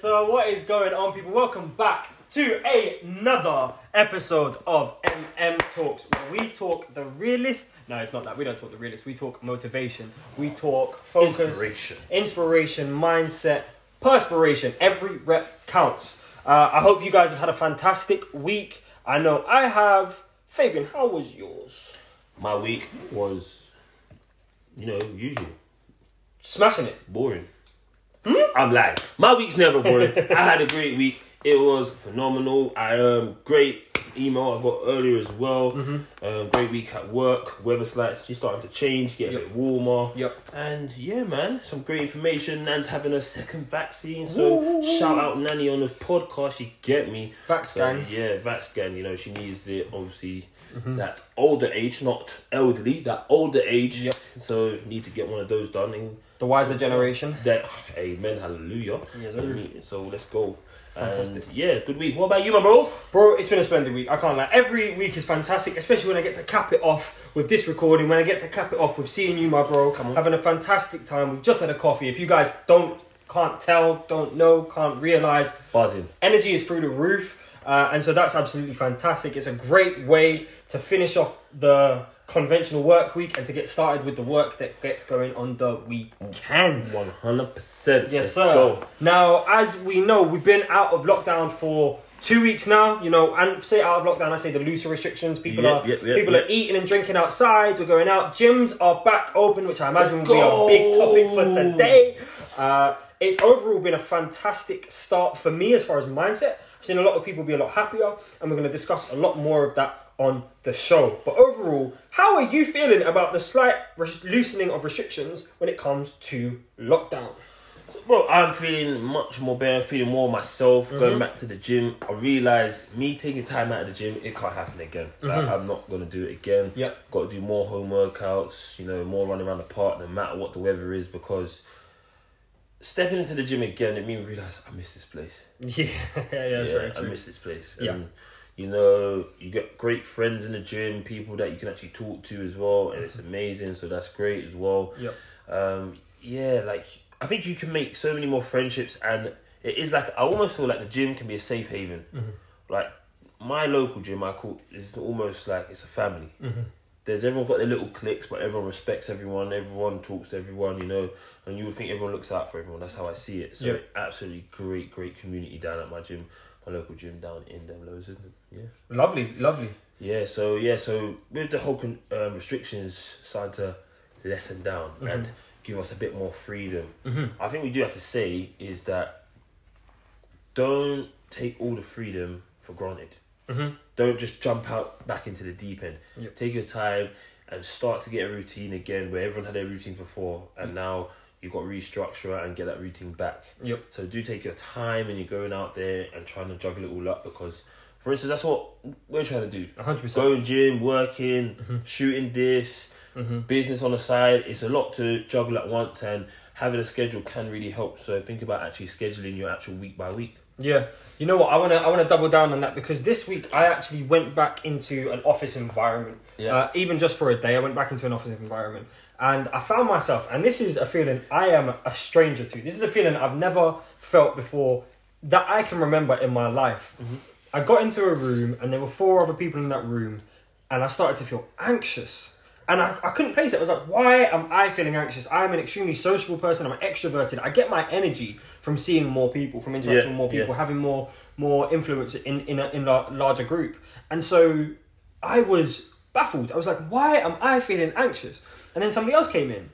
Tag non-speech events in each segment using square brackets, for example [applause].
sir. What is going on, people? Welcome back to another episode of MM Talks, where we talk the realist. No, it's not that. We don't talk the realist. We talk motivation. We talk focus, Inspiration. inspiration, mindset, perspiration. Every rep counts. Uh, I hope you guys have had a fantastic week. I know I have. Fabian, how was yours? My week was, you know, usual. Smashing it. Boring. I'm lying. My week's never boring. [laughs] I had a great week. It was phenomenal. I um great email I got earlier as well. Um, great week at work. Weather slightly starting to change, get a Yep. bit warmer. Yep. And yeah, man, some great information. Nan's having a second vaccine, so shout out Nanny on the podcast. You get me. Vax So, gang. yeah, Vaxgan, you know, she needs it, obviously, Mm-hmm. that older age, not elderly, that older age. Yep. So, need to get one of those done. And The wiser generation. that, amen, hallelujah. Yes, You sir. what I mean? So, let's go. Fantastic. And yeah, good week. What about you, my bro? Bro, it's been a splendid week. I can't lie. Every week is fantastic, especially when I get to cap it off with this recording. When I get to cap it off with seeing you, my bro, Come on. having a fantastic time. We've just had a coffee. If you guys don't, can't tell, don't know, can't realize, Buzzing. energy is through the roof, uh, and so that's absolutely fantastic. It's a great way to finish off the conventional work week and to get started with the work that gets going on the weekends. 100%. Yes, sir. Go. Now, as we know, we've been out of lockdown for two weeks now. You know, and say out of lockdown, I say the looser restrictions. People Yep, are yep, yep, people are eating and drinking outside. We're going out. Gyms are back open, which I imagine Let's will be a big topic for today. Uh, it's overall been a fantastic start for me as far as mindset. I've seen a lot of people be a lot happier, and we're going to discuss a lot more of that on the show. But overall, how are you feeling about the slight res- loosening of restrictions when it comes to lockdown? Bro, I'm feeling much more better, feeling more myself, mm-hmm. going back to the gym. I realise me taking time out of the gym, it can't happen again. Like, mm-hmm. I'm not going to do it again. Yep. Got to do more home workouts, you know, more running around the park, no matter what the weather is, because stepping into the gym again, it made me realise I miss this place. [laughs] Yeah, yeah, that's very I miss this place. Yeah. You know, you get great friends in the gym, people that you can actually talk to as well, and it's amazing. So that's great as well. Yep. Um, yeah, like I think you can make so many more friendships, and it is like I almost feel like the gym can be a safe haven. Like my local gym, I call is almost like it's a family. There's everyone got their little cliques, but everyone respects everyone. Everyone talks to everyone, you know, and you would think everyone looks out for everyone. That's how I see it. So Yeah. absolutely great, great community down at my gym, my local gym down in Demlos, isn't it? Yeah. Lovely, lovely. Yeah, so yeah, so with the whole con- um, restrictions starting to lessen down and give us a bit more freedom, I think we do have to say is that don't take all the freedom for granted. Mhm. Don't just jump out back into the deep end. Yep. Take your time and start to get a routine again where everyone had their routine before and now you've got to restructure and get that routine back. Yep. So do take your time and you're going out there and trying to juggle it all up because, for instance, that's what we're trying to do. 100%. Going gym, working, Mm-hmm. shooting this, business on the side. It's a lot to juggle at once, and having a schedule can really help. So think about actually scheduling your actual week by week. Yeah, you know what? I wanna I wanna double down on that because this week I actually went back into an office environment. Yeah. Uh, even just for a day, I went back into an office environment, and I found myself. And this is a feeling I am a stranger to. This is a feeling I've never felt before that I can remember in my life. Mm-hmm. I got into a room, and there were four other people in that room, and I started to feel anxious. And I, I couldn't place it. I was like, why am I feeling anxious? I'm an extremely sociable person. I'm extroverted. I get my energy from seeing more people, from interacting Yeah, with more people, yeah. having more more influence in in a, in a larger group. And so I was baffled. I was like, why am I feeling anxious? And then somebody else came in,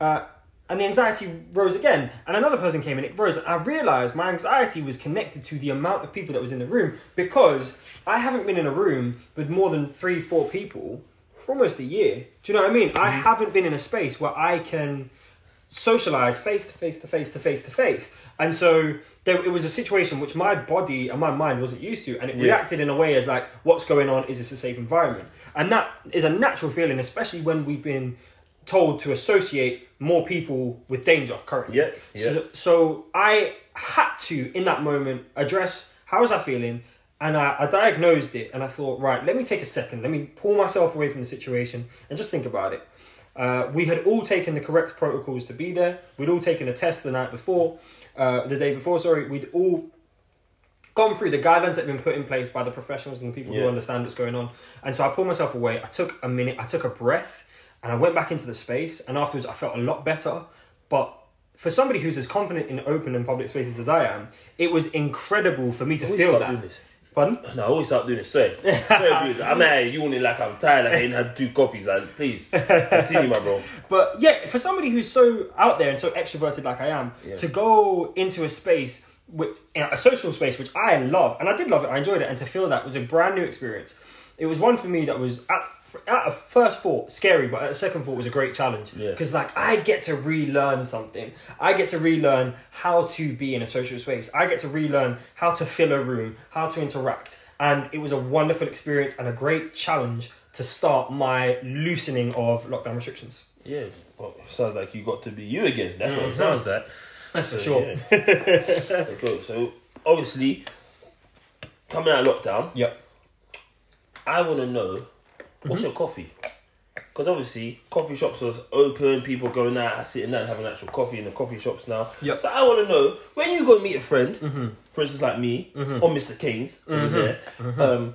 uh, and the anxiety rose again. And another person came in, it rose. And I realized my anxiety was connected to the amount of people that was in the room because I haven't been in a room with more than three, four people for almost a year. Do you know what I mean? I haven't been in a space where I can socialize face to face to face to face to face. And so there, it was a situation which my body and my mind wasn't used to, and it Yeah. reacted in a way as like, "What's going on? Is this a safe environment?" And that is a natural feeling, especially when we've been told to associate more people with danger currently. Yeah, yeah. So, so I had to, in that moment, address how was I feeling, and I, I diagnosed it, and I thought, right, let me take a second, let me pull myself away from the situation and just think about it. Uh, we had all taken the correct protocols to be there. We'd all taken a test the night before. uh, the day before, sorry, we'd all gone through the guidelines that have been put in place by the professionals and the people who understand what's going on. And so I pulled myself away. I took a minute, I took a breath, and I went back into the space. And afterwards, I felt a lot better. But for somebody who's as confident in open and public spaces as I am, it was incredible for me to feel that. doing this. Pardon? [clears throat] No, I always start doing this. Sorry. Sorry. I'm out here yawning like I'm tired. Like I ain't had two coffees. Like, please continue, my bro. [laughs] But yeah, for somebody who's so out there and so extroverted like I am, Yeah. to go into a space, which, a social space, which I love, and I did love it, I enjoyed it, and to feel that was a brand new experience. It was one for me that was at, at a first thought scary, but at a second thought was a great challenge. Yeah. Because like I get to relearn something. I get to relearn how to be in a social space. I get to relearn how to fill a room, how to interact, and it was a wonderful experience and a great challenge to start my loosening of lockdown restrictions. Yeah, well, sounds like you got to be you again. That's what Mhm. it sounds like. That's for sure. yeah. [laughs] okay, so obviously, coming out of lockdown, Yep. I want to know Mm-hmm. What's your coffee? Because obviously, coffee shops are open, people going out, sitting down, having actual coffee in the coffee shops now. Yep. So I want to know when you go meet a friend, Mm-hmm. for instance, like me or Mr. Keynes over there. Um,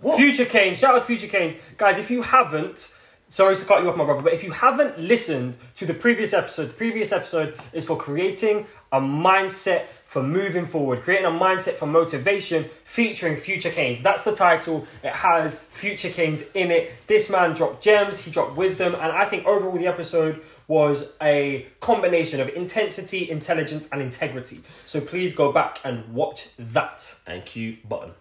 what? Future Canes, shout out Future Canes. Guys, if you haven't, sorry to cut you off, my brother, but if you haven't listened to the previous episode, the previous episode is for creating a mindset for moving forward, creating a mindset for motivation featuring Future Canes. That's the title. It has Future Canes in it. This man dropped gems, he dropped wisdom, and I think overall the episode was a combination of intensity, intelligence, and integrity. So please go back and watch that. and you, button.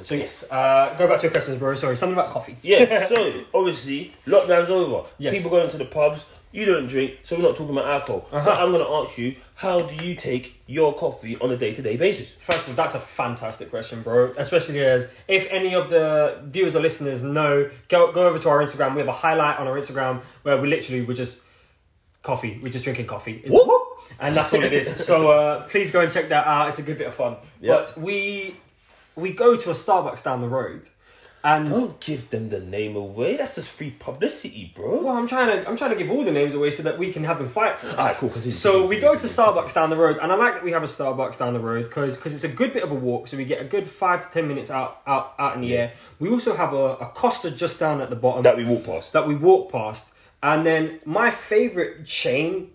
So yes, uh, go back to your questions, bro. Sorry, something about coffee. Yeah, [laughs] so obviously lockdown's over. Yes. People going to the pubs. You don't drink, so we're not talking about alcohol. So Uh-huh. I'm going to ask you, how do you take your coffee on a day to day basis? First of all, that's a fantastic question, bro. Especially as if any of the viewers or listeners know, go go over to our Instagram. We have a highlight on our Instagram where we literally we're just coffee. We're just drinking coffee, Whoop, and that's what it is. so uh, please go and check that out. It's a good bit of fun. Yeah. But we we go to a Starbucks down the road, and Don't give them the name away. That's just free publicity, bro. Well, I'm trying to I'm trying to give all the names away so that we can have them fight for us. Alright, cool, continue, So continue, we go to Starbucks down the road, and I like that we have a Starbucks down the road because it's a good bit of a walk. So we get a good five to ten minutes out out out in the Yeah. air. We also have a, a Costa just down at the bottom That we walk past. that we walk past, and then my favorite chain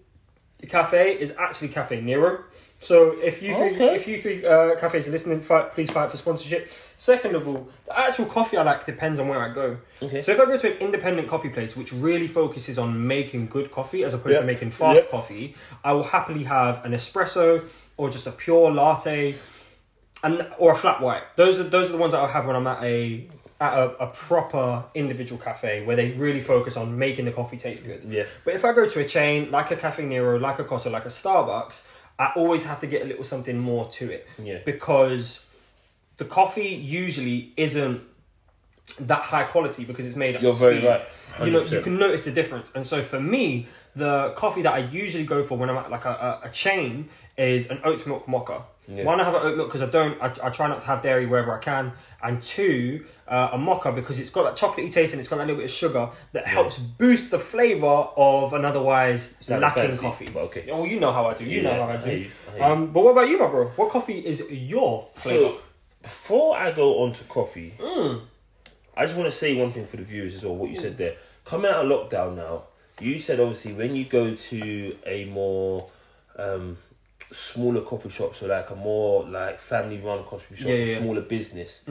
cafe is actually Caffè Nero. So if you three, Okay. if you three uh, cafes are listening, fight, please fight for sponsorship. Second of all, the actual coffee I like depends on where I go. Okay. So if I go to an independent coffee place which really focuses on making good coffee as opposed Yeah. to making fast Yeah. coffee, I will happily have an espresso or just a pure latte, and or a flat white. Those are those are the ones that I'll have when I'm at a at a, a proper individual cafe where they really focus on making the coffee taste good. Yeah. But if I go to a chain like a Caffè Nero, like a Costa, like a Starbucks, I always have to get a little something more to it Yeah. because the coffee usually isn't that high quality because it's made at You're very speed. right. You know, you 100%. can notice the difference. And so for me, the coffee that I usually go for when I'm at like a, a, a chain is an oat milk mocha. Yeah. One, I have an oat milk because I don't. I, I try not to have dairy wherever I can. And two, uh, a mocha because it's got that chocolatey taste and it's got that little bit of sugar that helps boost the flavor of an otherwise lacking coffee. but okay. Oh, you know how I do. You know how I I do. you, I hear. Um, but what about you, my bro? What coffee is your flavor? So, before I go on to coffee, Mm. I just want to say one thing for the viewers as well. What you said there, coming out of lockdown now, you said obviously when you go to a more um, smaller coffee shop, so like a more like family run coffee shop, Yeah, a yeah, yeah. smaller business,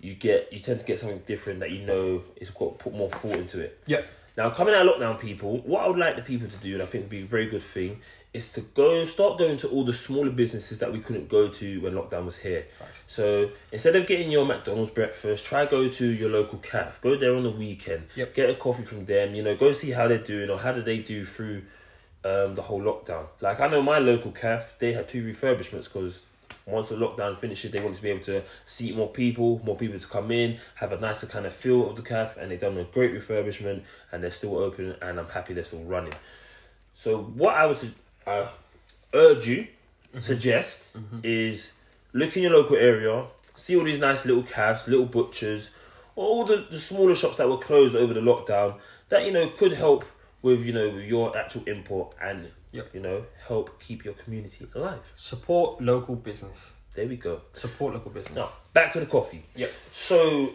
you get you tend to get something different that you know is got put more thought into it. Yep. Now, coming out of lockdown, people, what I would like the people to do, and I think would be a very good thing, is to go start going to all the smaller businesses that we couldn't go to when lockdown was here. So instead of getting your McDonald's breakfast, try go to your local cafe. Go there on the weekend. Yep. Get a coffee from them. You know, go see how they're doing or how did they do through um, the whole lockdown. Like I know my local cafe, they had two refurbishments because once the lockdown finishes, they want to be able to seat more people, more people to come in, have a nicer kind of feel of the cafe, and they've done a great refurbishment, and they're still open, and I'm happy they're still running. So what I would uh, urge you, suggest, is look in your local area, see all these nice little cafes, little butchers, all the, the smaller shops that were closed over the lockdown that you know could help with you know with your actual import and Yep. you know help keep your community alive. Support local business. There we go. Support local business. Now back to the coffee. Yep. So,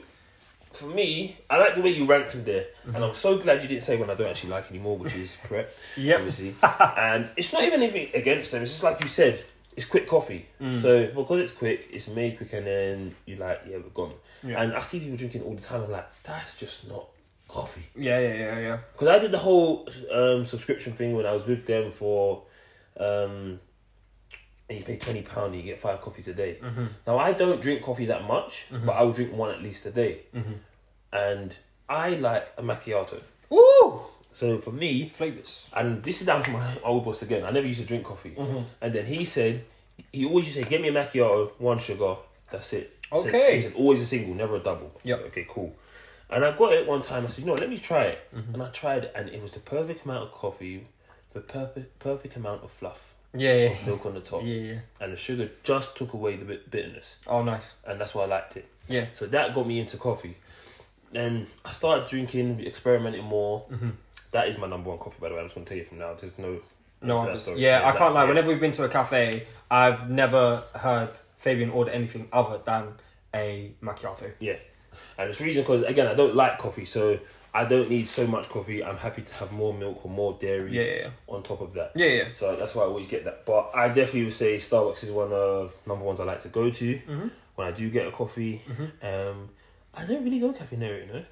for me, I like the way you ranked them there, Mm-hmm. and I'm so glad you didn't say when I don't actually like anymore, which is correct. [laughs] Yep. Obviously, and it's not even anything against them. It's just like you said, it's quick coffee. Mm. So because it's quick, it's made quick, and then you like, yeah, we're gone. Yeah. And I see people drinking all the time. I'm like, that's just not coffee. Yeah, yeah, yeah, yeah. Because I did the whole um, subscription thing when I was with them for, um, and you pay twenty pound, you get five coffees a day. Mm-hmm. Now I don't drink coffee that much, but I will drink one at least a day, Mm-hmm. and I like a macchiato. Ooh, So for me, flavors. and this is down to my old boss again. I never used to drink coffee, Mm-hmm. and then he said he always used to say, "Get me a macchiato, one sugar, that's it." He said- Okay. he said always a single, never a double. Yeah. Okay, cool. And I got it one time. I said, you know, let me try it. Mm-hmm. And I tried it, and it was the perfect amount of coffee, the perfect perfect amount of fluff, Yeah, yeah, milk on the top, yeah, yeah. and the sugar just took away the bit bitterness, Oh, nice. and that's why I liked it. Yeah. So that got me into coffee. Then I started drinking, experimenting more. Mm-hmm. That is my number one coffee, by the way. I'm just gonna tell you from now. There's no No, to that others. story. yeah, I can't lie. yeah. Whenever we've been to a cafe, I've never heard Fabian order anything other than a macchiato. Yeah, and it's reason because again I don't like coffee, so I don't need so much coffee. I'm happy to have more milk or more dairy Yeah, yeah, on top of that. yeah, yeah. So that's why I always get that. But I definitely would say Starbucks is one of number ones I like to go to Mhm. when I do get a coffee. Um, I don't really go you know.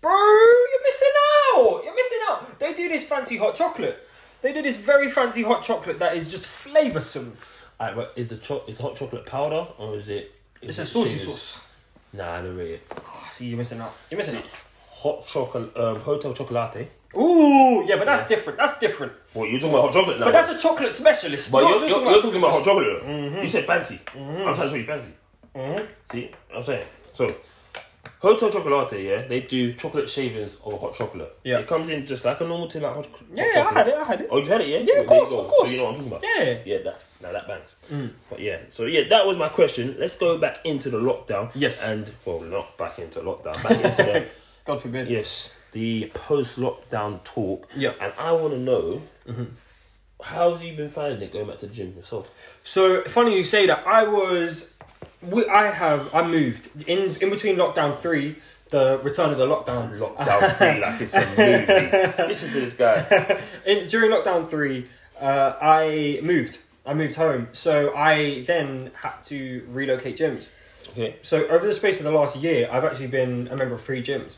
Bro, you're missing out. You're missing out. They do this fancy hot chocolate. They do this very fancy hot chocolate that is just flavoursome. Alright, but is the cho- is the hot chocolate powder or is it? It's is a saucy sauce. Nah, I don't rate it. Oh, see, you're missing out. You're missing out. Hot chocolate, um, hotel chocolate. Ooh, yeah, but that's different. That's different. What you're talking about hot chocolate now? But that's a chocolate specialist. But No, you're, you're, you're talking about hot chocolate chocolate. You said fancy. I'm trying to show you fancy. Mhm. See, I'm saying. So, Hotel Chocolate, yeah, they do chocolate shavings of hot chocolate. Yeah. It comes in just like a normal tin, like hot, hot Yeah, yeah, I had it. I had it. Oh, you had it, yeah? Yeah, of course, of course. So you know what I'm talking about. Yeah. Yeah, that now that bangs. Mm. But yeah, so yeah, that was my question. Let's go back into the lockdown. Yes. And well, not back into lockdown, back into the [laughs] God forbid. yes, the post-lockdown talk. Yeah. And I want to know mm-hmm. how's you been finding it going back to the gym yourself? So funny you say that. I was, we, I have, I moved in in between lockdown three, the return of the lockdown. Lockdown free [laughs] like it's a movie. Listen to this guy. [laughs] In, during lockdown three, uh, I moved. I moved home. So I then had to relocate gyms. Okay. So over the space of the last year, I've actually been a member of three gyms.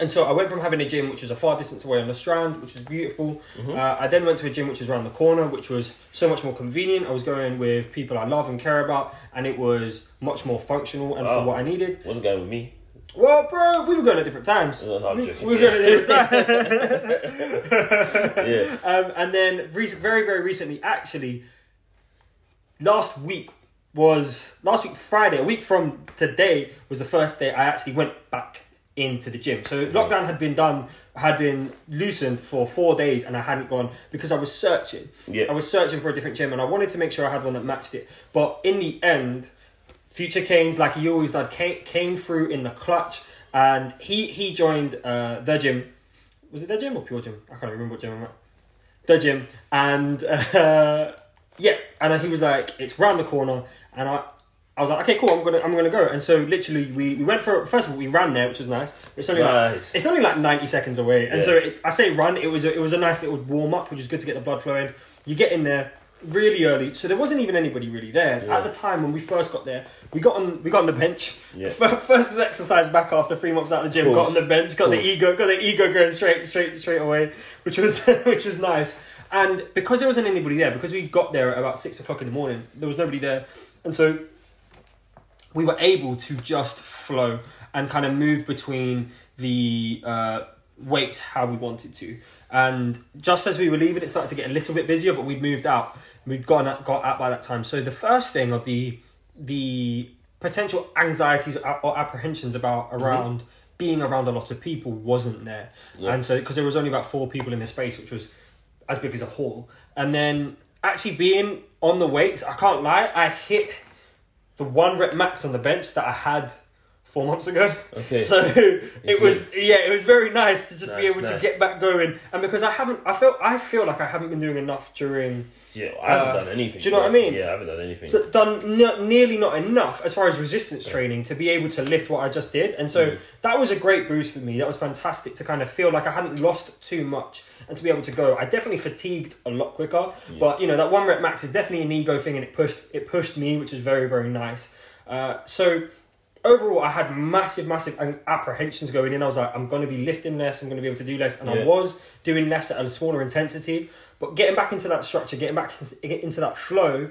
And so I went from having a gym which was a far distance away on the Strand, which was beautiful. Uh, I then went to a gym which was around the corner, which was so much more convenient. I was going with people I love and care about, and it was much more functional and Wow. for what I needed. Wasn't going with me. Well, bro, we were going at different times. No, no, we, we were going at different [laughs] times. Yeah. Um, and then rec- very, very recently, actually, last week was last week Friday, a week from today was the first day I actually went back into the gym. So lockdown had been done, had been loosened for four days, and I hadn't gone because I was searching. Yeah. I was searching for a different gym, and I wanted to make sure I had one that matched it. But in the end, Future Canes, like he always did, came, came through in the clutch, and he he joined uh, the gym. Was it their gym or Pure Gym? I can't remember what gym I'm at. The gym, and [laughs] uh, yeah, and he was like, "It's round the corner," and I. I was like, okay, cool. I'm gonna, I'm gonna go. And so, literally, we, we went for. First of all, we ran there, which was nice. It's only like, it's only like ninety seconds away. And Yeah. so, it, I say run. It was, a, it was a nice little warm up, which was good to get the blood flowing. You get in there really early, so there wasn't even anybody really there Yeah. at the time when we first got there. We got on, we got on the bench. Yeah. [laughs] First exercise back after three months out of the gym. Got on the bench. Got the ego. Got the ego going straight, straight, straight away, which was, [laughs] which was nice. And because there wasn't anybody there, because we got there at about six o'clock in the morning, there was nobody there, and so we were able to just flow and kind of move between the uh, weights how we wanted to. And just as we were leaving, it started to get a little bit busier, but we'd moved out. We'd gone out, got out by that time. So the first thing of the the potential anxieties or apprehensions about around being around a lot of people wasn't there. Yeah. And so because there was only about four people in the space, which was as big as a hall. And then actually being on the weights, I can't lie, I hit the one rep max on the bench that I had four months ago. Okay. So [laughs] it was yeah, it was very nice to just be Nice, able to get back going, and because I haven't, I felt I feel like I haven't been doing enough during Yeah, I haven't Uh, done anything. do you know what I mean? Yeah, I haven't done anything. d- done n- nearly not enough as far as resistance training to be able to lift what I just did, and so Mm. that was a great boost for me. That was fantastic to kind of feel like I hadn't lost too much and to be able to go. I definitely fatigued a lot quicker, but you know that one rep max is definitely an ego thing, and it pushed it pushed me, which is very very nice. Uh, so overall, I had massive, massive apprehensions going in. I was like, I'm going to be lifting less, I'm going to be able to do less, and I was doing less at a smaller intensity. But getting back into that structure, getting back into that flow,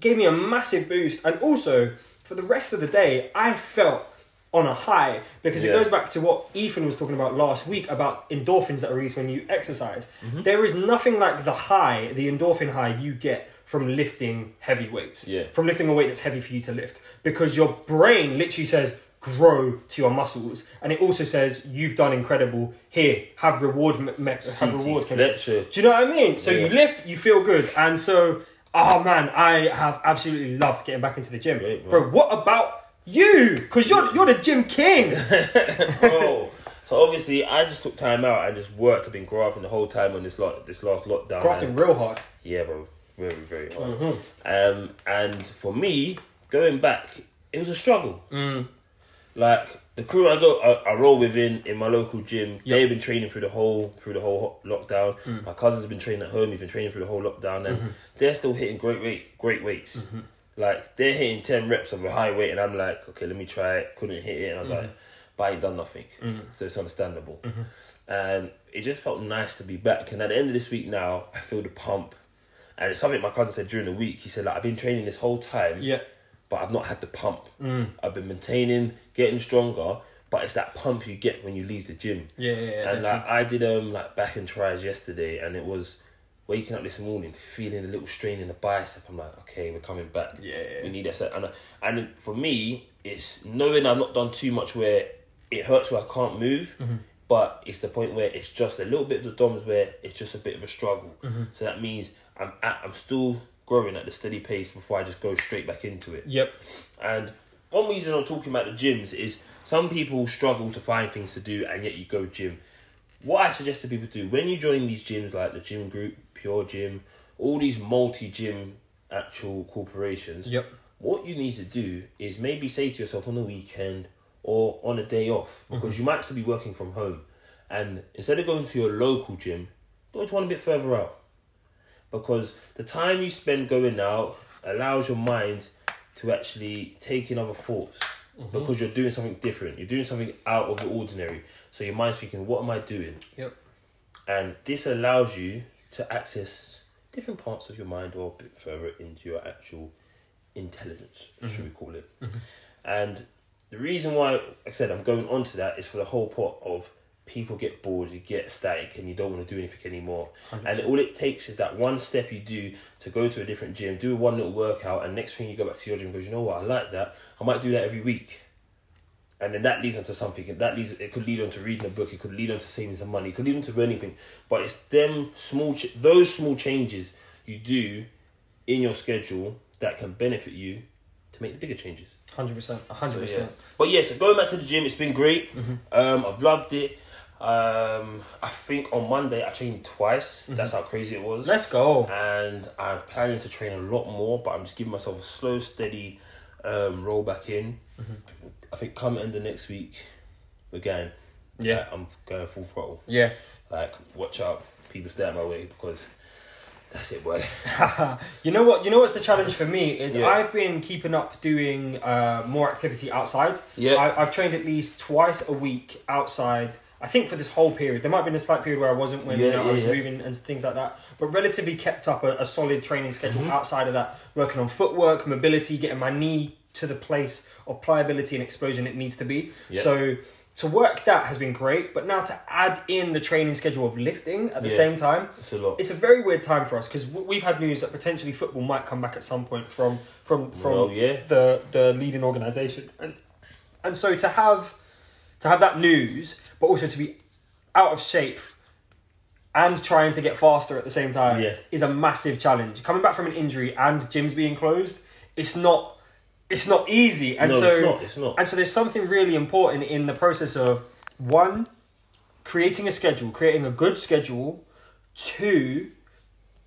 gave me a massive boost. And also, for the rest of the day, I felt on a high because it goes back to what Ethan was talking about last week about endorphins that are released when you exercise. Mm-hmm. There is nothing like the high, the endorphin high you get from lifting heavy weights. Yeah. from lifting a weight that's heavy for you to lift. Because your brain literally says grow to your muscles. And it also says you've done incredible. Here have reward me- me- have reward Fletcher. do you know what I mean? So you lift you feel good. And so oh man I have absolutely loved getting back into the gym. Great, bro what about you? Because you're you're the gym king. [laughs] Oh, so obviously I just took time out and just worked. I've been grafting the whole time on this lot, this last lockdown. crafting and- real hard. Yeah, bro, very very hard. Mm-hmm. Um, and for me, going back, it was a struggle. Mm. Like the crew I go, I, I roll within in my local gym. Yep. They've been training through the whole through the whole lockdown. Mm. My cousins have been training at home. He's been training through the whole lockdown, and Mm-hmm. they're still hitting great weight, great weights. Like they're hitting ten reps of a high weight, and I'm like, okay, let me try it. Couldn't hit it, and I was Mm-hmm. like, but I ain't done nothing, so it's understandable. And it just felt nice to be back. And at the end of this week now, I feel the pump. And it's something my cousin said during the week. He said, like, I've been training this whole time, yeah but I've not had the pump. I've been maintaining, getting stronger, but it's that pump you get when you leave the gym. yeah yeah, yeah and definitely. like I did um like back and tris yesterday, and it was waking up this morning feeling a little strain in the bicep. I'm like, okay, we're coming back. Yeah, yeah, we need that. set. And uh, and for me, it's knowing I've not done too much where it hurts where I can't move. Mm-hmm. But it's the point where it's just a little bit of the DOMs where it's just a bit of a struggle. Mm-hmm. So that means I'm at, I'm still growing at the steady pace before I just go straight back into it. yep. And one reason I'm talking about the gyms is some people struggle to find things to do and yet you go gym. What I suggest to people do when you join these gyms like the gym group, Pure Gym, all these multi gym actual corporations, yep. what you need to do is maybe say to yourself on the weekend or on a day off mm-hmm. because you might still be working from home. And instead of going to your local gym go to one a bit further out because the time you spend going out allows your mind to actually take in other thoughts. Mm-hmm. Because you're doing something different. You're doing something out of the ordinary. So your mind's thinking what am i doing? Yep. And this allows you to access different parts of your mind or a bit further into your actual intelligence, should mm-hmm. we call it. Mm-hmm. And the reason why, like I said, I'm going on to that is for the whole pot of people get bored, you get static, and you don't want to do anything anymore. And all it takes is that one step you do to go to a different gym, do one little workout, and next thing you go back to your gym, goes, you know what, I like that. I might do that every week. And then that leads on to something and that leads it could lead on to reading a book it could lead on to saving some money it could lead on to anything but it's them small ch- those small changes you do in your schedule that can benefit you to make the bigger changes. 100% 100% so, yeah. but yeah so going back to the gym it's been great. Um, I've loved it um, I think on Monday I trained twice that's how crazy it was let's go and I'm planning to train a lot more, but I'm just giving myself a slow, steady um, roll back in. I think come end of next week, going. Yeah. I'm going full throttle. yeah Like, watch out, people stay out my way because that's it, boy. [laughs] you know what? You know what's the challenge for me is Yeah. I've been keeping up doing uh, more activity outside. Yeah. I, I've trained at least twice a week outside. I think for this whole period, there might have been a slight period where I wasn't when you know, yeah, I was yeah. moving and things like that. But relatively kept up a, a solid training schedule Mm-hmm. outside of that, working on footwork, mobility, getting my knee to the place of pliability and explosion it needs to be. Yeah. So to work that has been great, but now to add in the training schedule of lifting at the Yeah. same time, It's a lot. it's a very weird time for us because we've had news that potentially football might come back at some point from from from Well, yeah. the the leading organisation, and and so to have to have that news, but also to be out of shape and trying to get faster at the same time Yeah. is a massive challenge. Coming back from an injury and gyms being closed, it's not it's not easy, and no, so it's not. It's not. and so there's something really important in the process of one, creating a schedule, creating a good schedule, two,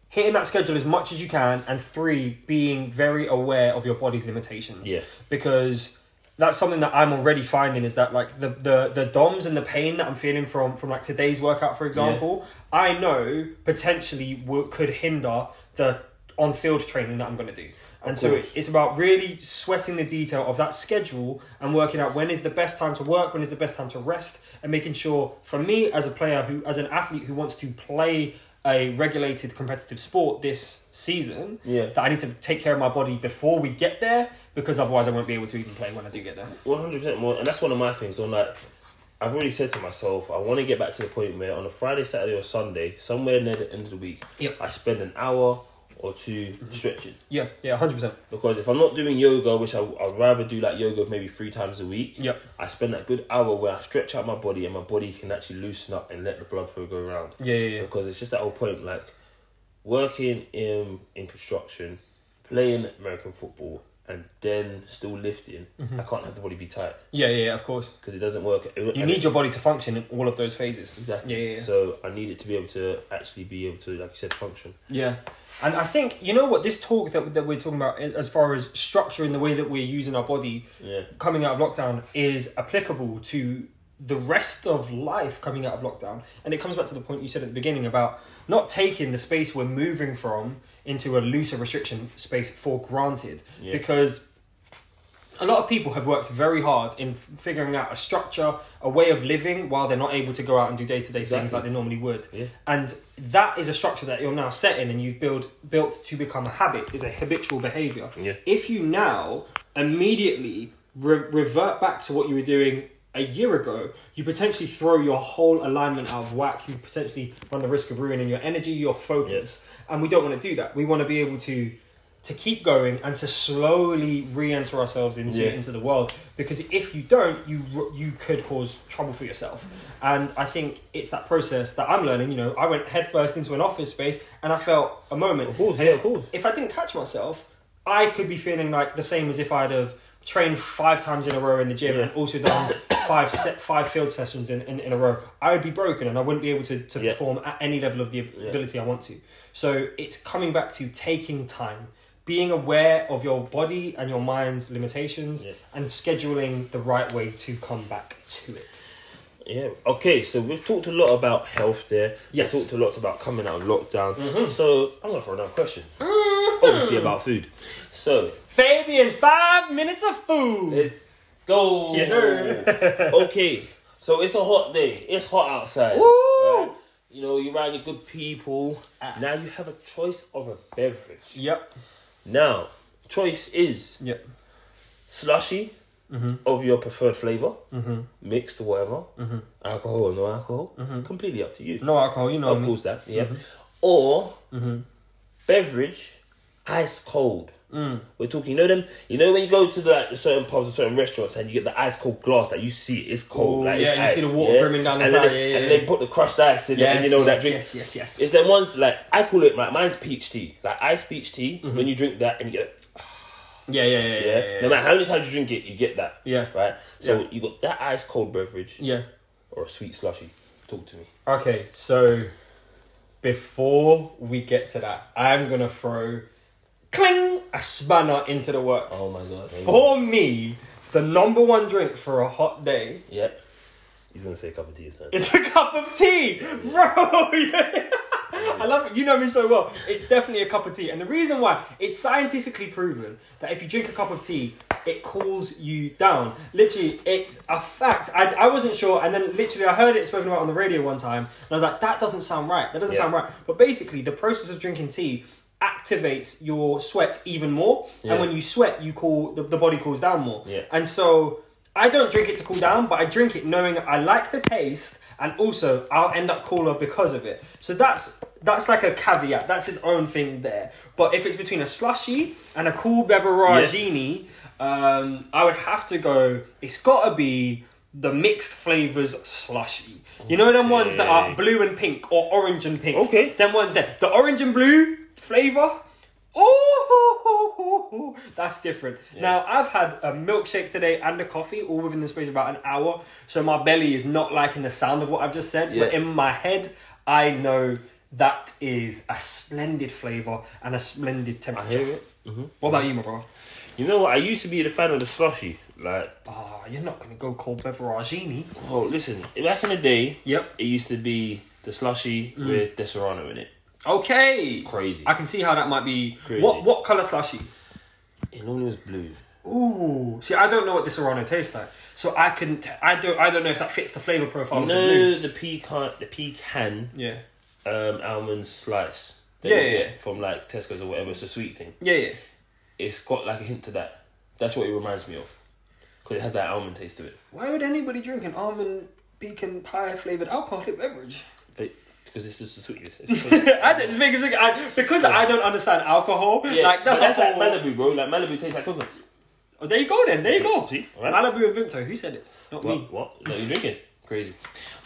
hitting that schedule as much as you can, and three, being very aware of your body's limitations. Yeah. Because that's something that I'm already finding is that like the the the DOMs and the pain that I'm feeling from from like today's workout, for example, I know potentially w- could hinder the on field training that I'm going to do. And so it's, it's about really sweating the detail of that schedule and working out when is the best time to work, when is the best time to rest, and making sure for me as a player who, as an athlete who wants to play a regulated competitive sport this season, Yeah. that I need to take care of my body before we get there because otherwise I won't be able to even play when I do get there. One hundred percent more, and that's one of my things. On like, I've already said to myself, I want to get back to the point where on a Friday, Saturday, or Sunday, somewhere near the end of the week, Yep. I spend an hour or 2 mm-hmm. stretching. Yeah, yeah, hundred percent. Because if I'm not doing yoga, which I, I'd rather do like yoga maybe three times a week, Yep. I spend that good hour where I stretch out my body and my body can actually loosen up and let the blood flow go around. Yeah, yeah, yeah. Because it's just that whole point, like working in in construction, playing American football, and then still lifting. Mm-hmm. I can't have the body be tight Yeah, yeah, of course. because it doesn't work. You need your body to function in all of those phases. exactly. Yeah, yeah, yeah. So I need it to be able to actually be able to, like you said, function. Yeah. And I think, you know what, this talk that, that we're talking about as far as structuring the way that we're using our body Yeah. coming out of lockdown is applicable to the rest of life coming out of lockdown. And it comes back to the point you said at the beginning about not taking the space we're moving from into a looser restriction space for granted. Yeah. Because a lot of people have worked very hard in f- figuring out a structure, a way of living while they're not able to go out and do day to day things like they normally would. Yeah. And that is a structure that you're now setting and you've built built to become a habit, is a habitual behavior. Yeah. If you now immediately re- revert back to what you were doing a year ago, you potentially throw your whole alignment out of whack. You potentially run the risk of ruining your energy, your focus. And we don't want to do that. We want to be able to to keep going and to slowly re-enter ourselves into Yeah. into the world because if you don't you you could cause trouble for yourself and i think it's that process that i'm learning you know i went headfirst into an office space and i felt a moment Of course, yeah, of course. if i didn't catch myself i could be feeling like the same as if i'd have trained five times in a row in the gym Yeah. and also done [coughs] five set five field sessions in, in, in a row i would be broken and i wouldn't be able to, to Yeah. perform at any level of the Yeah. ability i want to so it's coming back to taking time being aware of your body and your mind's limitations Yeah. and scheduling the right way to come back to it. Yeah. Okay, so we've talked a lot about health there. Yes. We've talked a lot about coming out of lockdown. Mhm. So I'm going to for another question. Obviously about food. So Fabian's five minutes of food. let's go. Yes, sir. [laughs] okay, so it's a hot day. It's hot outside. Woo! right? You know, you're around your good people. Ah. Now you have a choice of a beverage. Yep. Now, choice is Yep. slushy Mm-hmm. of your preferred flavor, Mm-hmm. mixed or whatever, Mm-hmm. alcohol or no alcohol, Mhm. completely up to you. No alcohol, you know of course, that yeah. Mhm. Or Mm-hmm. beverage, ice cold. Mm. We're talking, you know them. You know when you go to the, like, certain pubs or certain restaurants and you get the ice cold glass that you see it's cold, Oh, like yeah, you ice, see the water brimming down the and side, Then, yeah, yeah, and yeah. then put the crushed ice in, it, and you know yes, that drink. yes, yes, yes. It's them ones like I call it like mine's peach tea, like ice peach tea. Mm-hmm. When you drink that and you get, Yeah, yeah, yeah, yeah, yeah, yeah. no matter how many times you drink it, you get that, Yeah. right? So Yeah. you got that ice cold beverage Yeah. or a sweet slushy. Talk to me. Okay, so before we get to that, I'm gonna throw cling a spanner into the works. Oh my god. For me, the number one drink for a hot day Yep. He's gonna say a cup of tea, son. is a cup of tea, bro. [laughs] Yeah. I love it. You know me so well. It's definitely a cup of tea, and the reason why it's scientifically proven that if you drink a cup of tea, it cools you down. Literally, it's a fact. I, I wasn't sure, and then literally I heard it spoken about on the radio one time, and I was like, that doesn't sound right. That doesn't Yeah. sound right. But basically, the process of drinking tea activates your sweat even more, Yeah. and when you sweat, you cool the, the body cools down more. Yeah. And so I don't drink it to cool down, but I drink it knowing I like the taste and also I'll end up cooler because of it. So that's that's like a caveat. That's his own thing there. But if it's between a slushy and a cool beveragini, um, I would have to go. It's got to be the mixed flavors slushy. You know them ones that are blue and pink or orange and pink. Okay. Them ones there. The orange and blue flavor. Oh, [laughs] that's different. Now I've had a milkshake today and a coffee, all within the space of about an hour. So my belly is not liking the sound of what I've just said, but in my head, I know that is a splendid flavor and a splendid temperature. I hear it. Mm-hmm. What about you, my bro? You know what? I used to be the fan of the slushy. Like, Oh, you're not gonna go cold beveragini. oh, listen. Back in the day, Yep. it used to be the slushy with Disaronno in it. Okay. Crazy. I can see how that might be. Crazy. What what color slushy? It normally was blue. Ooh. See, I don't know what Disaronno tastes like, so I couldn't. T- I don't. I don't know if that fits the flavor profile You of the blue. know the pecan, the pecan Yeah. um, almond slice. Yeah, you yeah, get yeah. From like Tesco's or whatever. It's a sweet thing. Yeah. Yeah. It's got like a hint to that. That's what it reminds me of. Because it has that almond taste to it. Why would anybody drink an almond pecan pie flavored alcoholic beverage? But, because it's just the sweetness. It's [laughs] sweet. I just. I, because I don't understand alcohol. yeah, like that's, that's like Malibu, bro. Like Malibu tastes like coconuts. Oh, there you go. Then there you go. See? Alright. Malibu and Vimto. Who said it? Not What? me. What? No, you drinking? Crazy.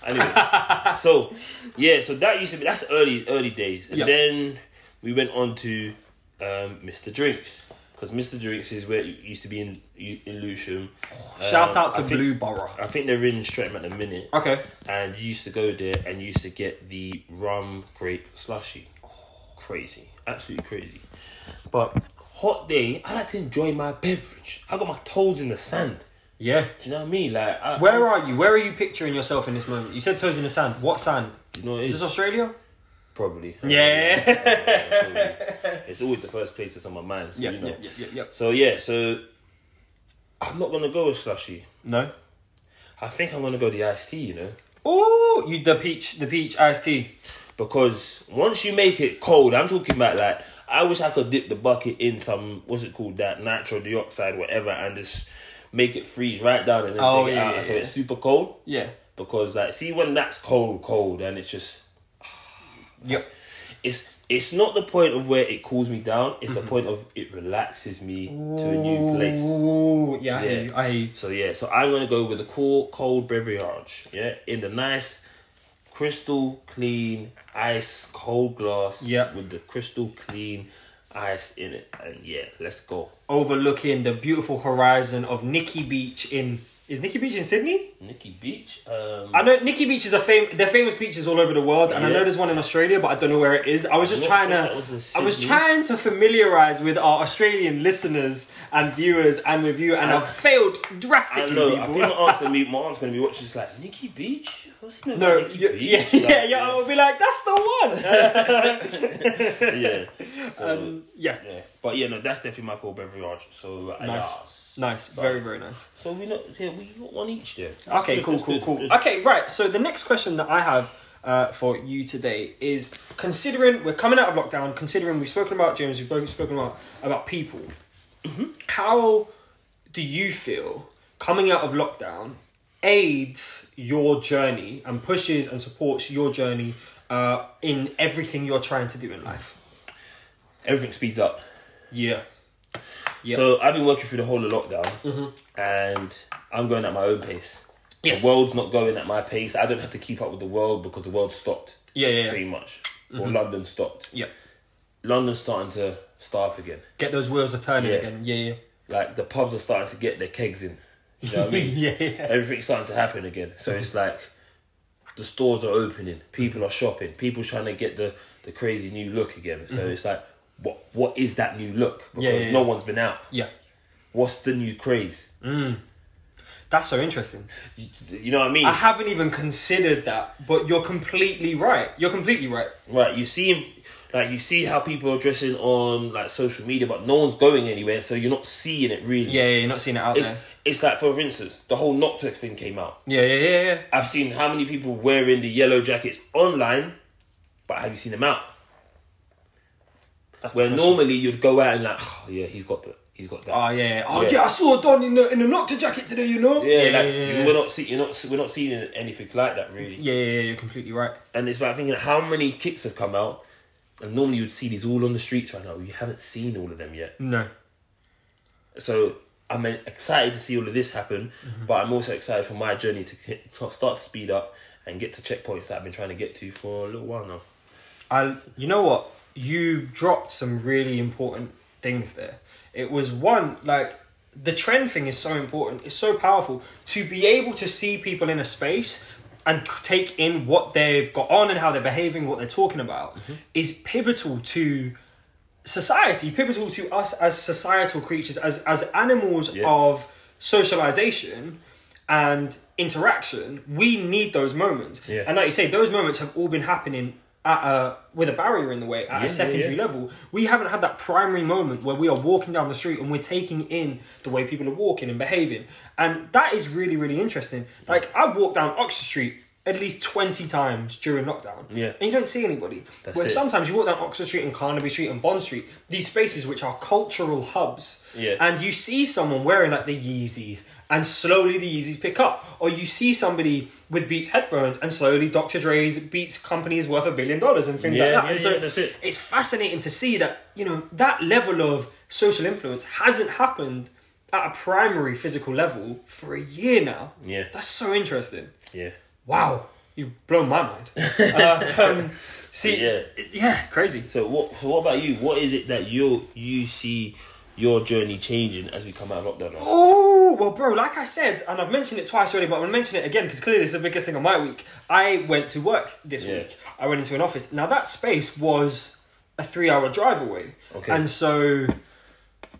Anyway, [laughs] so yeah, so that used to be that's early early days, and Yeah. then we went on to um, Mr. Drinks because Mr. Drinks is where it used to be in in Lewisham. Shout Um, out to I think- Blue Borough. I think they're in Streatham at the minute, Okay. and you used to go there and you used to get the rum grape slushy. Crazy, absolutely crazy. But hot day, I like to enjoy my beverage. I got my toes in the sand. Yeah. Do you know what I mean? Like, I, Where are you? Where are you picturing yourself in this moment? You said toes in the sand. What sand? you know, Is this Australia? Probably Yeah. [laughs] it's always the first place that's on my mind. So Yeah, you know. yeah, yeah, yeah, yeah. So yeah, so I'm not gonna go with slushy. No. I think I'm gonna go the iced tea. You know, Oh, you the peach, the peach iced tea. because once you make it cold, I'm talking about like I wish I could dip the bucket in some what's it called that natural dioxide whatever and just make it freeze right down and then Oh, take it out yeah, so yeah. it's super cold. Yeah. Because like see when that's cold, cold and it's just Yep. it's it's not the point of where it cools me down. It's Mm-hmm. the point of it relaxes me to a new place. Ooh, yeah, I Yeah. you. I. So yeah, so I'm gonna go with a cool cold beverage. Yeah, in the nice, crystal clean ice cold glass. Yeah. with the crystal clean ice in it, and yeah, let's go. Overlooking the beautiful horizon of Nikki Beach in is Nikki Beach in Sydney? Nikki Beach. Um, I know Nikki Beach is a fam- they're famous beaches all over the world, and I know there's one in Australia, but I don't know where it is. I was just trying sure to, was I was trying to familiarize with our Australian listeners and viewers and with you, and I've failed I drastically. know. I people. think my aunt's gonna be my aunt's gonna be watching. This like Nikki Beach. What's he know no, Nikki yeah, [laughs] Beach? yeah, Like, yeah, yeah, I'll be like, that's the one. [laughs] yeah. [laughs] So, um, yeah, yeah, but yeah, no, that's definitely my core beverage. So uh, Nice. yes. nice, So- very, very nice. So we know, yeah, we got one each there. Okay, cool, cool, cool. Okay, right. So the next question that I have uh, for you today is considering we're coming out of lockdown, considering we've spoken about James, we've both spoken about about people. How do you feel coming out of lockdown aids your journey and pushes and supports your journey uh, in everything you're trying to do in life? Everything speeds up. Yeah. Yeah. So I've been working through the whole of lockdown, mm-hmm. and I'm going at my own pace. Yes. The world's not going at my pace. I don't have to keep up with the world because the world stopped Yeah, yeah, yeah. pretty much. Or mm-hmm. London stopped. Yeah. London's starting to start up again. Get those wheels a turning Yeah. again. Yeah, yeah. Like the pubs are starting to get their kegs in. You know what I [laughs] mean? yeah, yeah. Everything's starting to happen again. So it's mm-hmm. like the stores are opening, people are shopping, people trying to get the, the crazy new look again. So it's like, what what is that new look? Because Yeah, yeah, no one's been out. Yeah. What's the new craze? Mm. That's so interesting. You, you know what I mean? I haven't even considered that, but you're completely right. You're completely right. Right, you see, like you see how people are dressing on like social media, but no one's going anywhere, so you're not seeing it really. Yeah, yeah, you're not seeing it out It's there. it's like for instance, the whole Noctex thing came out. Yeah, yeah, yeah, yeah. I've seen how many people wearing the yellow jackets online, but have you seen them out? That's Where normally you'd go out and like, oh yeah, he's got that, he's got that. Oh yeah. Oh Yeah. yeah. I saw Don in the in the Nocta jacket today. You know. yeah, yeah, like yeah, yeah. we're not see, you're not we're not seeing anything like that really. yeah, yeah, yeah, You're completely right. And it's like thinking how many kicks have come out, and normally you'd see these all on the streets right now. You haven't seen all of them yet. No. So I'm excited to see all of this happen, mm-hmm. but I'm also excited for my journey to, to start to speed up and get to checkpoints that I've been trying to get to for a little while now. I. You know what? You dropped some really important things there. It was one like the trend thing is so important. It's so powerful to be able to see people in a space and take in what they've got on and how they're behaving, what they're talking about, mm-hmm. is pivotal to society, pivotal to us as societal creatures, as as animals Yeah. of socialization and interaction. We need those moments, Yeah. and like you say, those moments have all been happening at a with a barrier in the way at Yeah, a secondary yeah. level. We haven't had that primary moment where we are walking down the street and we're taking in the way people are walking and behaving, and that is really really interesting. Like I've walked down Oxford Street. At least twenty times during lockdown, Yeah. and you don't see anybody. That's Where it. sometimes you walk down Oxford Street and Carnaby Street and Bond Street, these spaces which are cultural hubs, Yeah. and you see someone wearing like the Yeezys, and slowly the Yeezys pick up, or you see somebody with Beats headphones, and slowly Dr. Dre's Beats company is worth a billion dollars and things Yeah, like that. yeah, and so yeah, that's it. it's fascinating to see that you know that level of social influence hasn't happened at a primary physical level for a year now. Yeah. That's so interesting Yeah. Wow, you've blown my mind. [laughs] uh, um, see, Yeah. it's, it's, yeah, crazy. So what? So what about you? What is it that you you see your journey changing as we come out of lockdown? Oh, well, bro, like I said, and I've mentioned it twice already, but I'm going to mention it again because clearly it's the biggest thing of my week. I went to work this Yeah. week. I went into an office. Now, that space was a three hour drive away. Okay. And so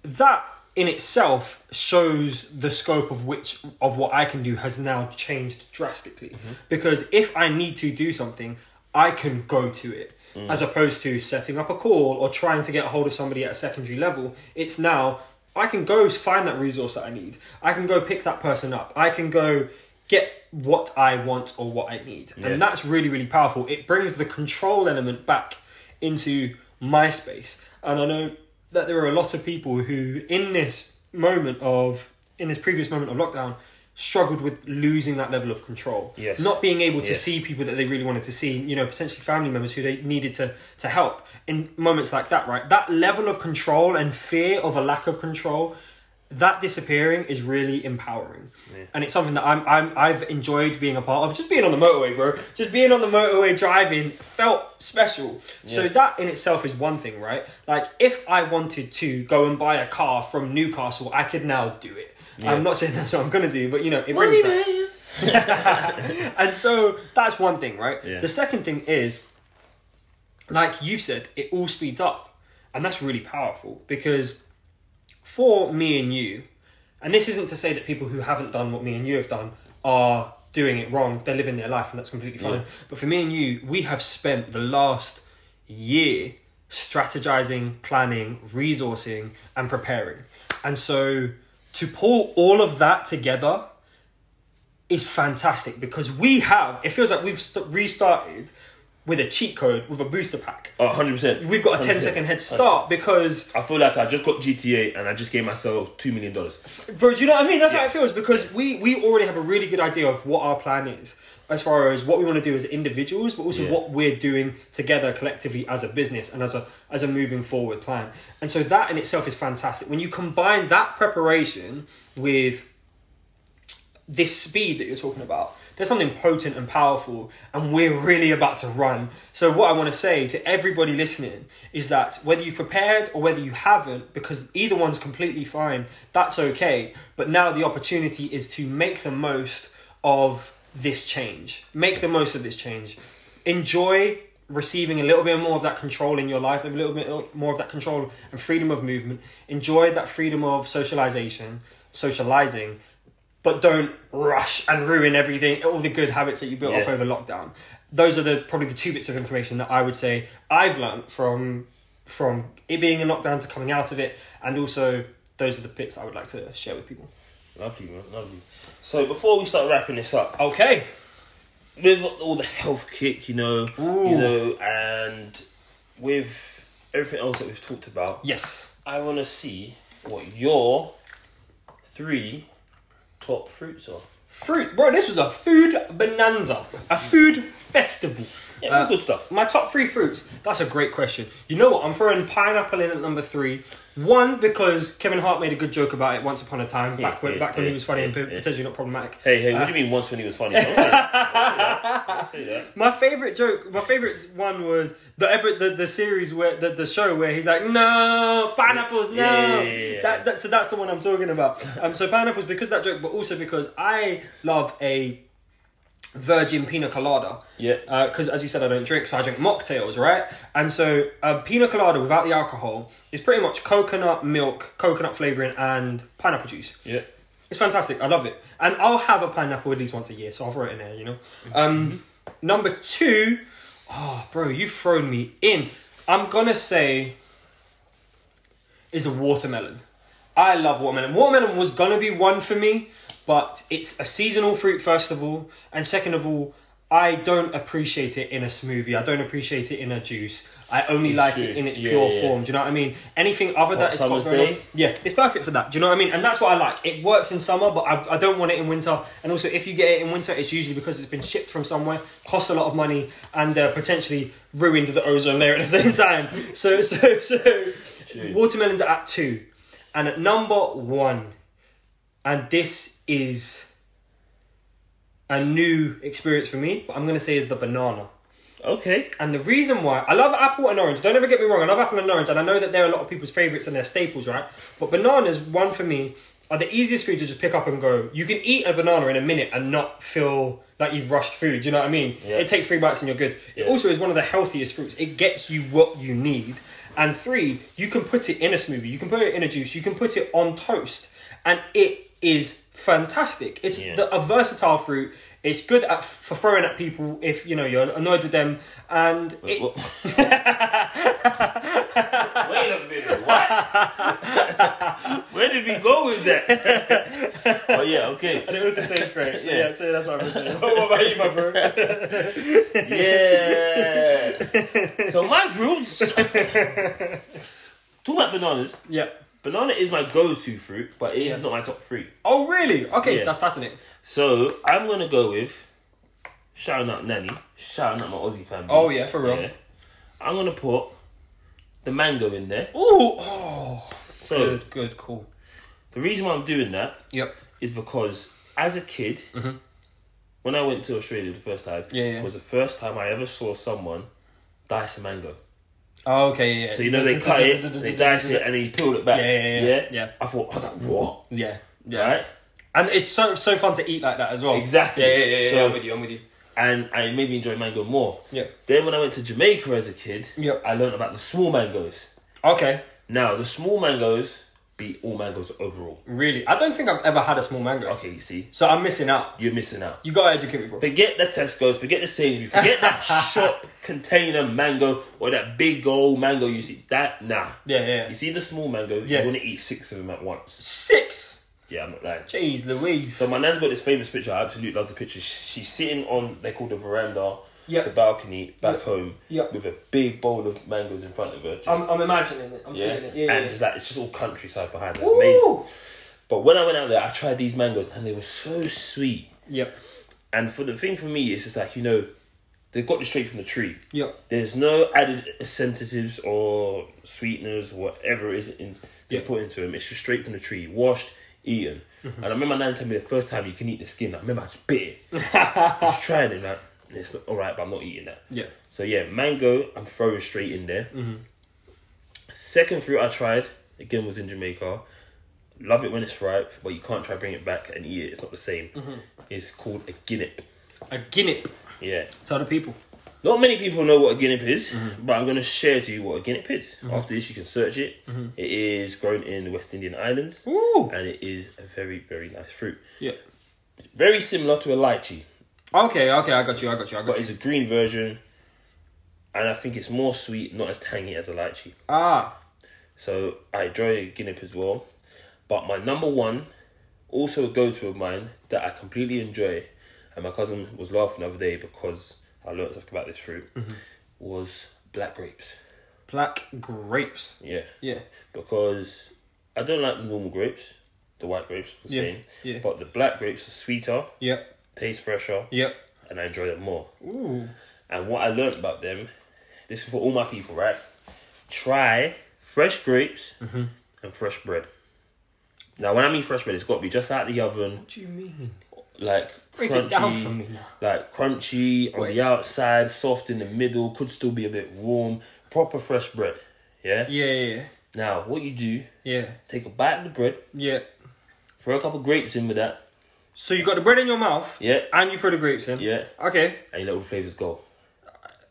that in itself shows the scope of which of what I can do has now changed drastically. Mm-hmm. Because if I need to do something, I can go to it. Mm. As opposed to setting up a call or trying to get a hold of somebody at a secondary level, it's now I can go find that resource that I need. I can go pick that person up. I can go get what I want or what I need. Yeah. And that's really, really powerful. It brings the control element back into my space. And I know that there are a lot of people who, in this moment of, in this previous moment of lockdown, struggled with losing that level of control. Yes. Not being able to Yes. see people that they really wanted to see, you know, potentially family members who they needed to, to help in moments like that, right? That level of control and fear of a lack of control, that disappearing is really empowering. And it's something that I'm, I'm I've enjoyed being a part of. Just being on the motorway, bro. Just being on the motorway driving felt special. So that in itself is one thing, right? Like if I wanted to go and buy a car from Newcastle, I could now do it. Yeah. I'm not saying [laughs] that's what I'm gonna do, but you know, it brings that. [laughs] and so that's one thing, right? Yeah. The second thing is, like you said, it all speeds up. And that's really powerful because for me and you, and this isn't to say that people who haven't done what me and you have done are doing it wrong, they're living their life and that's completely fine. Yeah. But for me and you, we have spent the last year strategizing, planning, resourcing, and preparing. And so to pull all of that together is fantastic because we have, it feels like we've restarted with a cheat code, with a booster pack. Oh, 100%. We've got a 10 100%. second head start because, I feel like I just got GTA and I just gave myself $2 million. bro, do you know what I mean? That's how it feels because we, we already have a really good idea of what our plan is as far as what we want to do as individuals, but also Yeah. what we're doing together collectively as a business and as a, as a moving forward plan. And so that in itself is fantastic. When you combine that preparation with this speed that you're talking about, there's something potent and powerful, and we're really about to run. So, what I want to say to everybody listening is that whether you've prepared or whether you haven't, because either one's completely fine, that's okay. But now the opportunity is to make the most of this change. Make the most of this change. Enjoy receiving a little bit more of that control in your life, a little bit more of that control and freedom of movement. Enjoy that freedom of socialization, socializing, but don't rush and ruin everything, all the good habits that you built up over lockdown. Those are the probably the two bits of information that I would say I've learned from from it being in lockdown to coming out of it, and also those are the bits I would like to share with people. Lovely, man. Lovely. So before we start wrapping this up, Okay. with all the health kick, you know, Ooh. you know, and with everything else that we've talked about, Yes. I want to see what your three top fruits are. Fruit, bro. This was a food bonanza, a food festival. Yeah, all Uh, good stuff. My top three fruits. That's a great question. You know what? I'm throwing pineapple in at number three, One because Kevin Hart made a good joke about it once upon a time, back when yeah, back when he was funny and yeah, yeah. potentially not problematic. Hey, hey, what do you mean once when he was funny? [laughs] Don't say that. Don't say that. My favorite joke, my favorite one was the the, the series where the, the show where he's like, no pineapples, no. Yeah, yeah, yeah, yeah. That, that so that's the one I'm talking about. Um, so pineapples because of that joke, but also because I love a virgin pina colada. Yeah. Uh, because as you said, I don't drink, so I drink mocktails, right? And so a pina colada without the alcohol is pretty much coconut milk, coconut flavoring, and pineapple juice. Yeah. It's fantastic. I love it. And I'll have a pineapple at least once a year, so I'll throw it in there, you know? Mm-hmm. Um, number two, oh, bro, you've thrown me in. I'm gonna say is a watermelon. I love watermelon. Watermelon was gonna be one for me, but it's a seasonal fruit, first of all. And second of all, I don't appreciate it in a smoothie. I don't appreciate it in a juice. I only like it in its Yeah, pure yeah. form. Do you know what I mean? Anything other that is got going on- day? yeah, it's perfect for that. Do you know what I mean? And that's what I like. It works in summer, but I, I don't want it in winter. And also, if you get it in winter, it's usually because it's been shipped from somewhere, cost a lot of money, and uh, potentially ruined the ozone layer at the [laughs] same time. So, so, so, watermelons are at two, and at number one, and this is a new experience for me. But I'm gonna say is the banana. Okay. And the reason why I love apple and orange, don't ever get me wrong, I love apple and orange, and I know that they're a lot of people's favourites and they're staples, right? But bananas, one for me, are the easiest food to just pick up and go. You can eat a banana in a minute and not feel like you've rushed food. You know what I mean? Yeah. It takes three bites and you're good. It also is one of the healthiest fruits. It gets you what you need. And three, you can put it in a smoothie, you can put it in a juice, you can put it on toast, and it is fantastic. It's Yeah. the, a versatile fruit. It's good at, for throwing at people if you know you're annoyed with them, and it, [laughs] Wait a minute. What? Where did we go with that? [laughs] oh yeah. Okay. and it also tastes great. So Yeah. yeah, so that's what I'm saying. [laughs] what about you, my bro? Yeah. so my fruits. Talk about bananas. yeah. Banana is my go-to fruit, but it is Yeah. not my top three. Oh really? Okay, Yeah. that's fascinating. So I'm gonna go with shouting out Nanny, shouting out my Aussie family. Oh, yeah, for real. I'm gonna put the mango in there. Ooh, oh, So good, good, cool. the reason why I'm doing that Yep. is because as a kid, when I went to Australia the first time, Mm-hmm. Yeah, yeah. was the first time I ever saw someone dice a mango. Oh, okay, yeah. So you know they cut it, they dice it, and he peeled it back. Yeah, yeah, yeah, yeah. I thought I was like, what? Yeah, yeah. Right? And it's so so fun to eat like that as well. Exactly. Yeah, yeah, yeah. yeah, So- I'm with you. I'm with you. And and it made me enjoy mango more. Yeah. Then when I went to Jamaica as a kid, Yep. I learned about the small mangoes. Okay. Now the small mangoes beat all mangoes overall. Really, I don't think I've ever had a small mango. Okay, you see, So I'm missing out. you're missing out. You gotta educate me, bro. Forget the Tesco's, forget the Sainsbury's, forget that [laughs] shop container mango or that big old mango you see. That nah. Yeah, yeah. You see the small mango, Yeah. you're gonna eat six of them at once. Six. Yeah, I'm not lying. Jeez, Louise. So my nan's got this famous picture. I absolutely love the picture. She's, she's sitting on they call the veranda, Yep. the balcony back home, Yep. with a big bowl of mangoes in front of her. Just, I'm, I'm imagining it. I'm yeah, seeing it. Yeah, and yeah. just like it's just all countryside behind her. Ooh. Amazing. But when I went out there, I tried these mangoes and they were so sweet. Yep. And for the thing for me, it's just like you know, they got it straight from the tree. Yep. There's no added sensitives or sweeteners, whatever it is in, they Yeah. put into them. It's just straight from the tree, washed, eaten. Mm-hmm. And I remember my nan telling me the first time you can eat the skin. I remember I just bit it. [laughs] just trying it, like it's not alright, but I'm not eating that. Yeah. So yeah, mango, I'm throwing straight in there. Mm-hmm. Second fruit I tried again was in Jamaica. Love it when it's ripe, but you can't try bring it back and eat it. It's not the same. Mm-hmm. It's called a guinep. A guinea. Yeah. Tell the people. Not many people know what a guinea is, Mm-hmm. but I'm going to share to you what a guinea is. After this, you can search it. It is grown in the West Indian Islands, Ooh. and it is a very, very nice fruit. Yeah. Very similar to a lychee, Okay, okay, I got you, I got you, I got but you. it's a green version, and I think it's more sweet, not as tangy as a lychee. Ah, So I enjoy guinea as well. But my number one, also a go to of mine that I completely enjoy, and my cousin was laughing the other day because I learned something about this fruit, was black grapes. black grapes. Yeah. Yeah. Because I don't like the normal grapes, the white grapes, the Yeah, same. yeah. But the black grapes are sweeter, Yep. Taste fresher, Yep. and I enjoy them more. Ooh. And what I learned about them, this is for all my people, right? Try fresh grapes mm-hmm. and fresh bread. Now, when I mean fresh bread, it's got to be just out of the oven, What do you mean? like Break crunchy, it down for me now. like crunchy on the outside, soft in the middle, could still be a bit warm. Proper fresh bread. Yeah. Yeah, yeah, Now, what you do? yeah, Take a bite of the bread, yeah. throw a couple grapes in with that. So you got the bread in your mouth, Yeah. and you throw the grapes in. Yeah. Okay. And you let all the flavors go.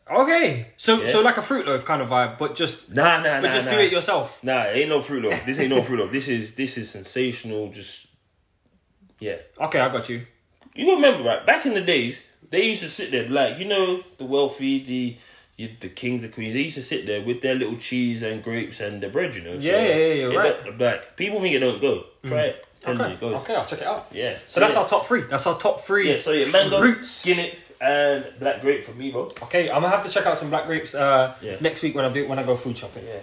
Okay. So Yeah. so like a fruit loaf kind of vibe, but just Nah, nah, but nah. just nah. do it yourself. Nah, it ain't no fruit loaf. This ain't no fruit loaf. This is this is sensational. Just yeah. Okay, I got you. You remember right? Back in the days, they used to sit there like you know the wealthy, the you, the kings, the queens. They used to sit there with their little cheese and grapes and the bread. You know. Yeah, yeah, yeah, you're it right. don't- Like people think it don't go. Try mm. it. Okay. goes. Okay, I'll check it out. Yeah. So that's yeah. our top three. That's our top three. yeah. So yeah, mango, guinea, and black grape for me, bro. Okay, I'm gonna have to check out some black grapes uh, Yeah. next week when I do when I go food shopping. Yeah.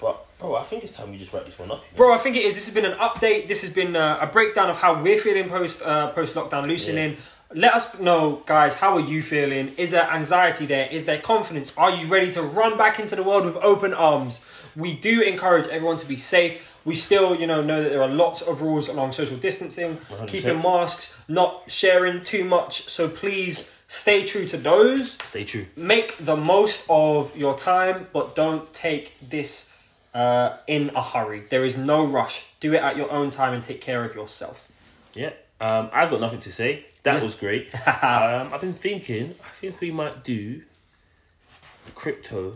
But bro, I think it's time we just wrap this one up. Bro, I think it is. This has been an update. This has been uh, a breakdown of how we're feeling post uh, post lockdown loosening. Let us know, guys. How are you feeling? Is there anxiety there? Is there confidence? Are you ready to run back into the world with open arms? We do encourage everyone to be safe. We still, you know, know that there are lots of rules along social distancing, 100%. keeping masks, not sharing too much. So please stay true to those Stay true. make the most of your time, but don't take this uh, in a hurry. There is no rush. Do it at your own time and take care of yourself. Yeah. Um, I've got nothing to say. That Yeah. was great. [laughs] um, I've been thinking. I think we might do crypto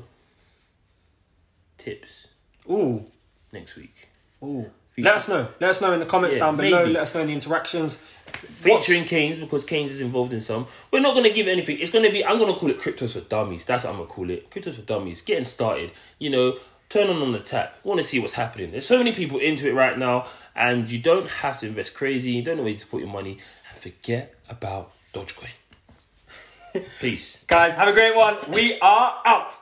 tips Ooh, next week, ooh. Feature- Let us know. Let us know in the comments Yeah, down below. maybe. Let us know in the interactions. What's- featuring Keynes because Keynes is involved in some. We're not gonna give anything. It's gonna be. I'm gonna call it cryptos for dummies. That's what I'm gonna call it. Cryptos for dummies. Getting started. You know. Turn on on the tap. Want to see what's happening. There's so many people into it right now, and you don't have to invest crazy. You don't know where to put your money, and forget about Dogecoin. [laughs] Peace. Guys, have a great one. We are out.